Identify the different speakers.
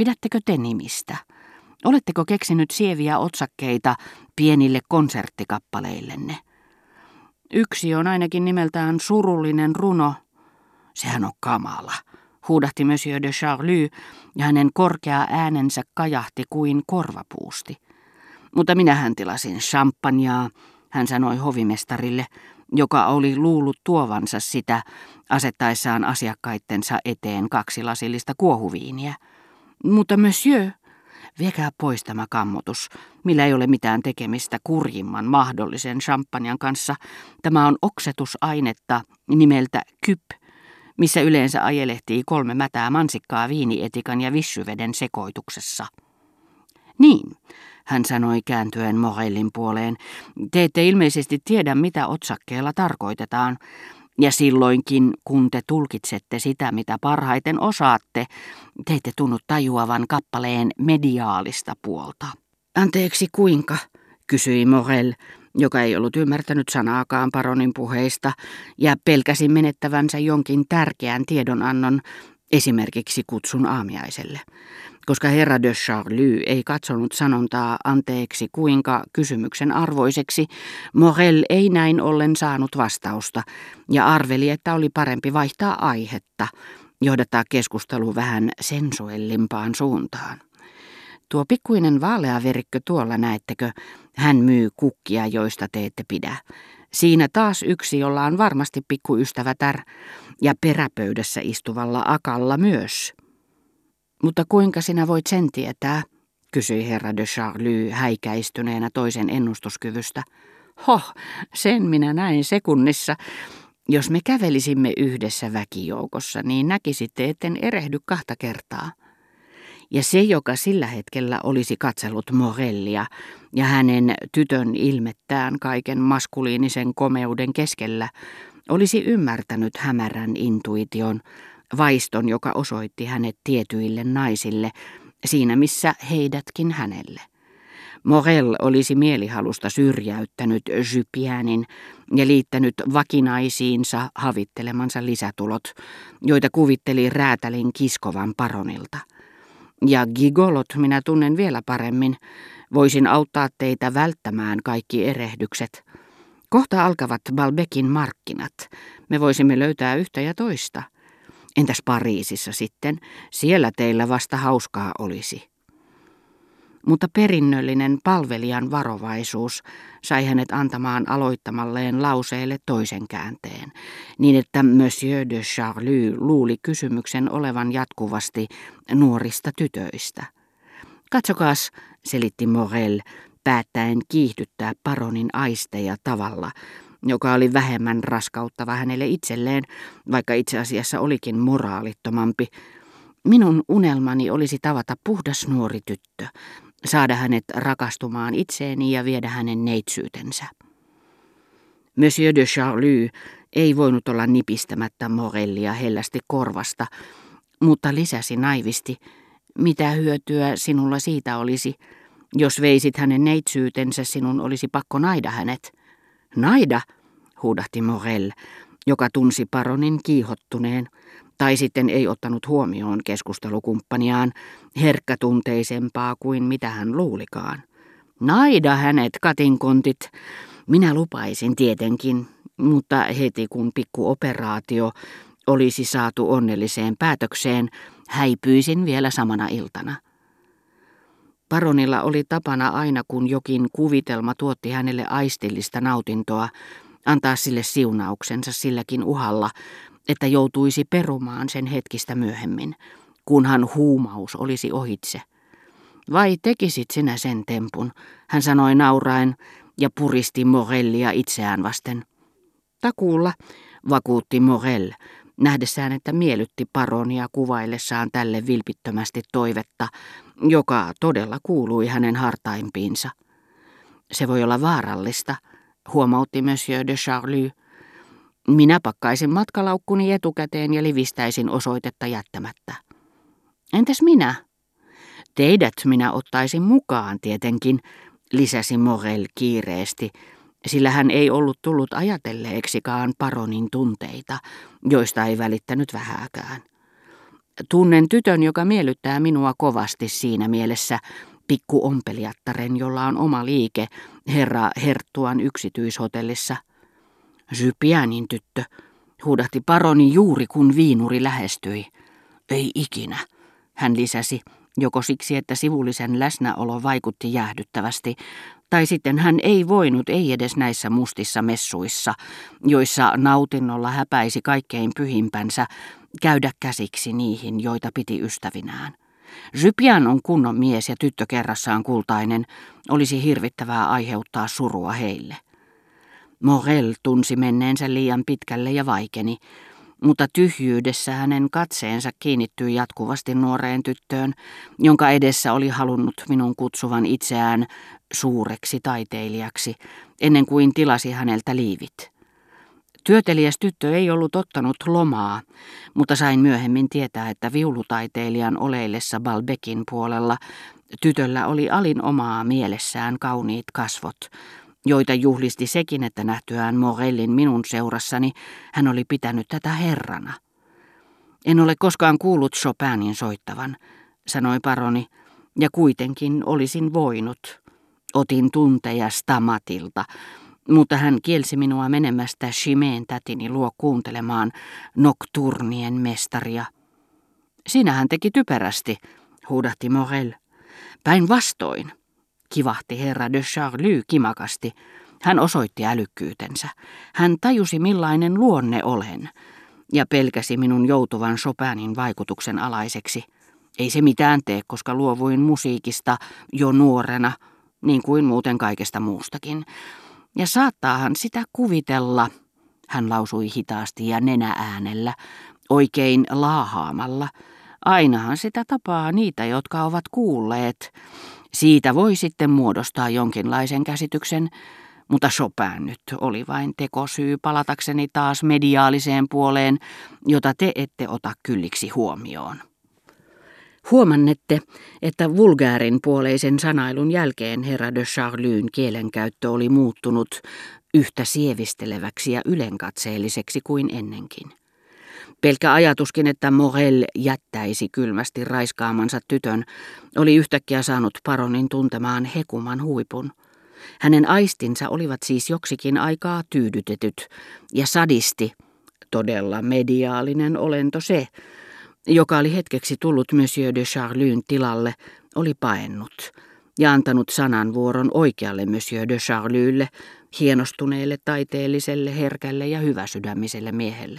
Speaker 1: pidättekö te nimistä? Oletteko keksinyt sieviä otsakkeita pienille konserttikappaleillenne? Yksi on ainakin nimeltään surullinen runo. Sehän on kamala, huudahti Monsieur de Charlie, ja hänen korkea äänensä kajahti kuin korvapuusti. Mutta minähän tilasin champagnea, hän sanoi hovimestarille, joka oli luullut tuovansa sitä asettaessaan asiakkaittensa eteen kaksi lasillista kuohuviiniä. Mutta monsieur, viekää pois tämä kammotus, millä ei ole mitään tekemistä kurjimman mahdollisen champagnen kanssa. Tämä on oksetusainetta nimeltä kyp, missä yleensä ajelehtii kolme mätää mansikkaa viinietikan ja vissyveden sekoituksessa. Niin, hän sanoi kääntyen Morellin puoleen. Te ette ilmeisesti tiedä, mitä otsakkeella tarkoitetaan. Ja silloinkin, kun te tulkitsette sitä, mitä parhaiten osaatte, te ette tunnu tajuavan kappaleen mediaalista puolta. Anteeksi, kuinka? kysyi Morel, joka ei ollut ymmärtänyt sanaakaan paronin puheista ja pelkäsi menettävänsä jonkin tärkeän tiedonannon, esimerkiksi kutsun aamiaiselle. Koska herra de Charlie ei katsonut sanontaa anteeksi kuinka kysymyksen arvoiseksi, Morel ei näin ollen saanut vastausta ja arveli, että oli parempi vaihtaa aihetta, johdattaa keskustelu vähän sensuellimpaan suuntaan. Tuo pikkuinen vaaleaverikkö tuolla näettekö, hän myy kukkia, joista te ette pidä. Siinä taas yksi, jolla on varmasti pikkuystävätär, ja peräpöydässä istuvalla akalla myös. Mutta kuinka sinä voit sen tietää, kysyi herra de Charlie häikäistyneenä toisen ennustuskyvystä. Hoh, sen minä näin sekunnissa. Jos me kävelisimme yhdessä väkijoukossa, niin näkisitte, etten erehdy kahta kertaa. Ja se, joka sillä hetkellä olisi katsellut Morellia ja hänen tytön ilmettään kaiken maskuliinisen komeuden keskellä, olisi ymmärtänyt hämärän intuition, vaiston, joka osoitti hänet tietyille naisille, siinä missä heidätkin hänelle. Morel olisi mielihalusta syrjäyttänyt Jypiänin ja liittänyt vakinaisiinsa havittelemansa lisätulot, joita kuvitteli räätälin kiskovan paronilta. Ja gigolot minä tunnen vielä paremmin. Voisin auttaa teitä välttämään kaikki erehdykset. Kohta alkavat Balbekin markkinat. Me voisimme löytää yhtä ja toista. Entäs Pariisissa sitten? Siellä teillä vasta hauskaa olisi. Mutta perinnöllinen palvelijan varovaisuus sai hänet antamaan aloittamalleen lauseelle toisen käänteen, niin että Monsieur de Charlie luuli kysymyksen olevan jatkuvasti nuorista tytöistä. Katsokaas, selitti Morel, päättäen kiihdyttää paronin aisteja tavalla, joka oli vähemmän raskauttava hänelle itselleen, vaikka itse asiassa olikin moraalittomampi. Minun unelmani olisi tavata puhdas nuori tyttö, saada hänet rakastumaan itseeni ja viedä hänen neitsyytensä. Monsieur de Charlie ei voinut olla nipistämättä Morellia hellästi korvasta, mutta lisäsi naivisti, mitä hyötyä sinulla siitä olisi, jos veisit hänen neitsyytensä, sinun olisi pakko naida hänet. Naida, huudahti Morel, joka tunsi paronin kiihottuneen, tai sitten ei ottanut huomioon keskustelukumppaniaan herkkätunteisempaa kuin mitä hän luulikaan. Naida hänet, katinkontit. Minä lupaisin tietenkin, mutta heti kun pikku operaatio olisi saatu onnelliseen päätökseen, häipyisin vielä samana iltana. Paronilla oli tapana aina kun jokin kuvitelma tuotti hänelle aistillista nautintoa, antaa sille siunauksensa silläkin uhalla, että joutuisi perumaan sen hetkistä myöhemmin, kunhan huumaus olisi ohitse. Vai tekisit sinä sen tempun, hän sanoi nauraen ja puristi Morellia itseään vasten. Takuulla, vakuutti Morell, nähdessään, että miellytti paronia kuvaillessaan tälle vilpittömästi toivetta, joka todella kuului hänen hartaimpiinsa. Se voi olla vaarallista, huomautti Monsieur de Charlie. Minä pakkaisin matkalaukkuni etukäteen ja livistäisin osoitetta jättämättä. Entäs minä? Teidät minä ottaisin mukaan tietenkin, lisäsi Morel kiireesti, sillä hän ei ollut tullut ajatelleeksikaan paronin tunteita, joista ei välittänyt vähääkään. Tunnen tytön, joka miellyttää minua kovasti siinä mielessä, pikku ompelijattaren, jolla on oma liike herra Herttuan yksityishotellissa. Sypiänin tyttö, huudahti paroni juuri kun viinuri lähestyi. Ei ikinä, hän lisäsi, joko siksi, että sivullisen läsnäolo vaikutti jäähdyttävästi, tai sitten hän ei voinut, ei edes näissä mustissa messuissa, joissa nautinnolla häpäisi kaikkein pyhimpänsä, käydä käsiksi niihin, joita piti ystävinään. Rypian on kunnon mies ja tyttö kerrassaan kultainen, olisi hirvittävää aiheuttaa surua heille. Morel tunsi menneensä liian pitkälle ja vaikeni, mutta tyhjyydessä hänen katseensa kiinnittyi jatkuvasti nuoreen tyttöön, jonka edessä oli halunnut minun kutsuvan itseään suureksi taiteilijaksi, ennen kuin tilasi häneltä liivit. Työtelijäs tyttö ei ollut ottanut lomaa, mutta sain myöhemmin tietää, että viulutaiteilijan oleillessa Balbekin puolella tytöllä oli alin omaa mielessään kauniit kasvot, joita juhlisti sekin, että nähtyään Morellin minun seurassani hän oli pitänyt tätä herrana. En ole koskaan kuullut Chopinin soittavan, sanoi paroni, ja kuitenkin olisin voinut. Otin tunteja Stamatilta, mutta hän kielsi minua menemästä Shimeen tätini luo kuuntelemaan nokturnien mestaria. Sinä hän teki typerästi, huudahti Morel. Päinvastoin, kivahti herra de Charlie kimakasti. Hän osoitti älykkyytensä. Hän tajusi millainen luonne olen ja pelkäsi minun joutuvan Chopinin vaikutuksen alaiseksi. Ei se mitään tee, koska luovuin musiikista jo nuorena, niin kuin muuten kaikesta muustakin. Ja saattaahan sitä kuvitella, hän lausui hitaasti ja nenääänellä, oikein laahaamalla. Ainahan sitä tapaa niitä, jotka ovat kuulleet. Siitä voi sitten muodostaa jonkinlaisen käsityksen, mutta Chopin nyt oli vain tekosyy palatakseni taas mediaaliseen puoleen, jota te ette ota kylliksi huomioon. Huomannette, että vulgaarin puoleisen sanailun jälkeen herra de Charlyn kielenkäyttö oli muuttunut yhtä sievisteleväksi ja ylenkatseelliseksi kuin ennenkin. Pelkkä ajatuskin, että Morel jättäisi kylmästi raiskaamansa tytön, oli yhtäkkiä saanut paronin tuntemaan hekuman huipun. Hänen aistinsa olivat siis joksikin aikaa tyydytetyt, ja sadisti, todella mediaalinen olento se, joka oli hetkeksi tullut Monsieur de Charlyn tilalle, oli paennut ja antanut sananvuoron oikealle Monsieur de Charlylle, hienostuneelle, taiteelliselle, herkälle ja hyväsydämiselle miehelle.